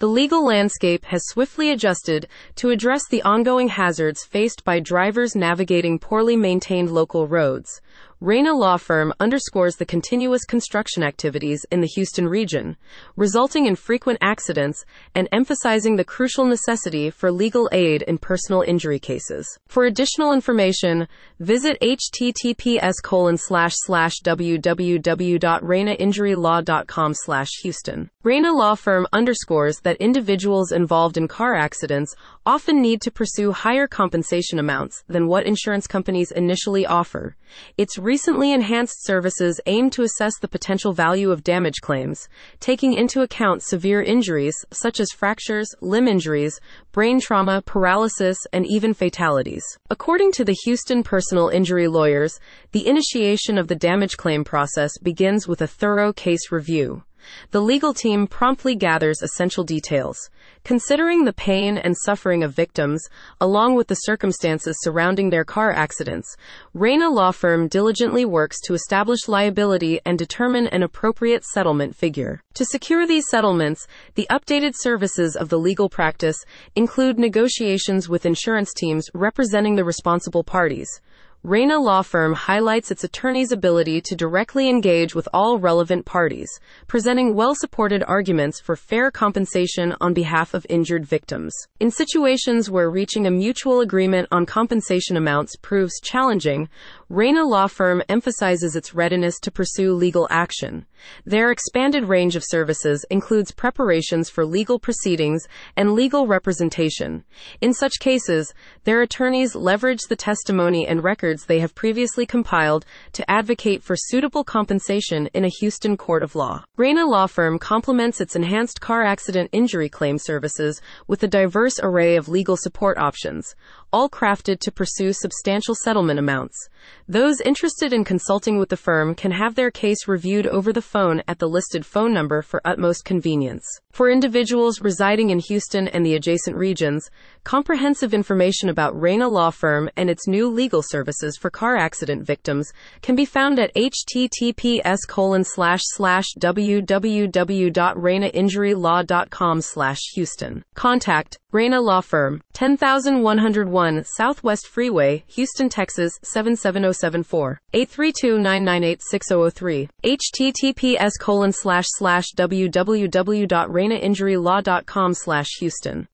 The legal landscape has swiftly adjusted to address the ongoing hazards faced by drivers navigating poorly maintained local roads. Reyna Law Firm underscores the continuous construction activities in the Houston region, resulting in frequent accidents and emphasizing the crucial necessity for legal aid in personal injury cases. For additional information, visit https colon slash slash www.reynainjurylaw.com slash Houston. Reyna Law Firm underscores that individuals involved in car accidents often need to pursue higher compensation amounts than what insurance companies initially offer. Its recently enhanced services aim to assess the potential value of damage claims, taking into account severe injuries such as fractures, limb injuries, brain trauma, paralysis, and even fatalities. According to the Houston Personal Injury Lawyers, the initiation of the damage claim process begins with a thorough case review. The legal team promptly gathers essential details, considering the pain and suffering of victims, along with the circumstances surrounding their car accidents. Reyna Law Firm diligently works to establish liability and determine an appropriate settlement figure. To secure these settlements, the updated services of the legal practice include negotiations with insurance teams representing the responsible parties. Reyna Law Firm highlights its attorney's ability to directly engage with all relevant parties, presenting well supported arguments for fair compensation on behalf of injured victims. In situations where reaching a mutual agreement on compensation amounts proves challenging, Reyna Law Firm emphasizes its readiness to pursue legal action. Their expanded range of services includes preparations for legal proceedings and legal representation. In such cases, their attorneys leverage the testimony and records they have previously compiled to advocate for suitable compensation in a Houston court of law. Reyna Law Firm complements its enhanced car accident injury claim services with a diverse array of legal support options, all crafted to pursue substantial settlement amounts. Those interested in consulting with the firm can have their case reviewed over the phone at the listed phone number for utmost convenience. For individuals residing in Houston and the adjacent regions, comprehensive information about Reyna Law Firm and its new legal services for car accident victims can be found at https colon slash slash www.reynainjurylaw.com slash Houston. Contact Reyna Law Firm, 10101 Southwest Freeway, Houston, Texas 77074, 832-998-6003, https colon slash slash www.reynainjurylaw.com slash Houston.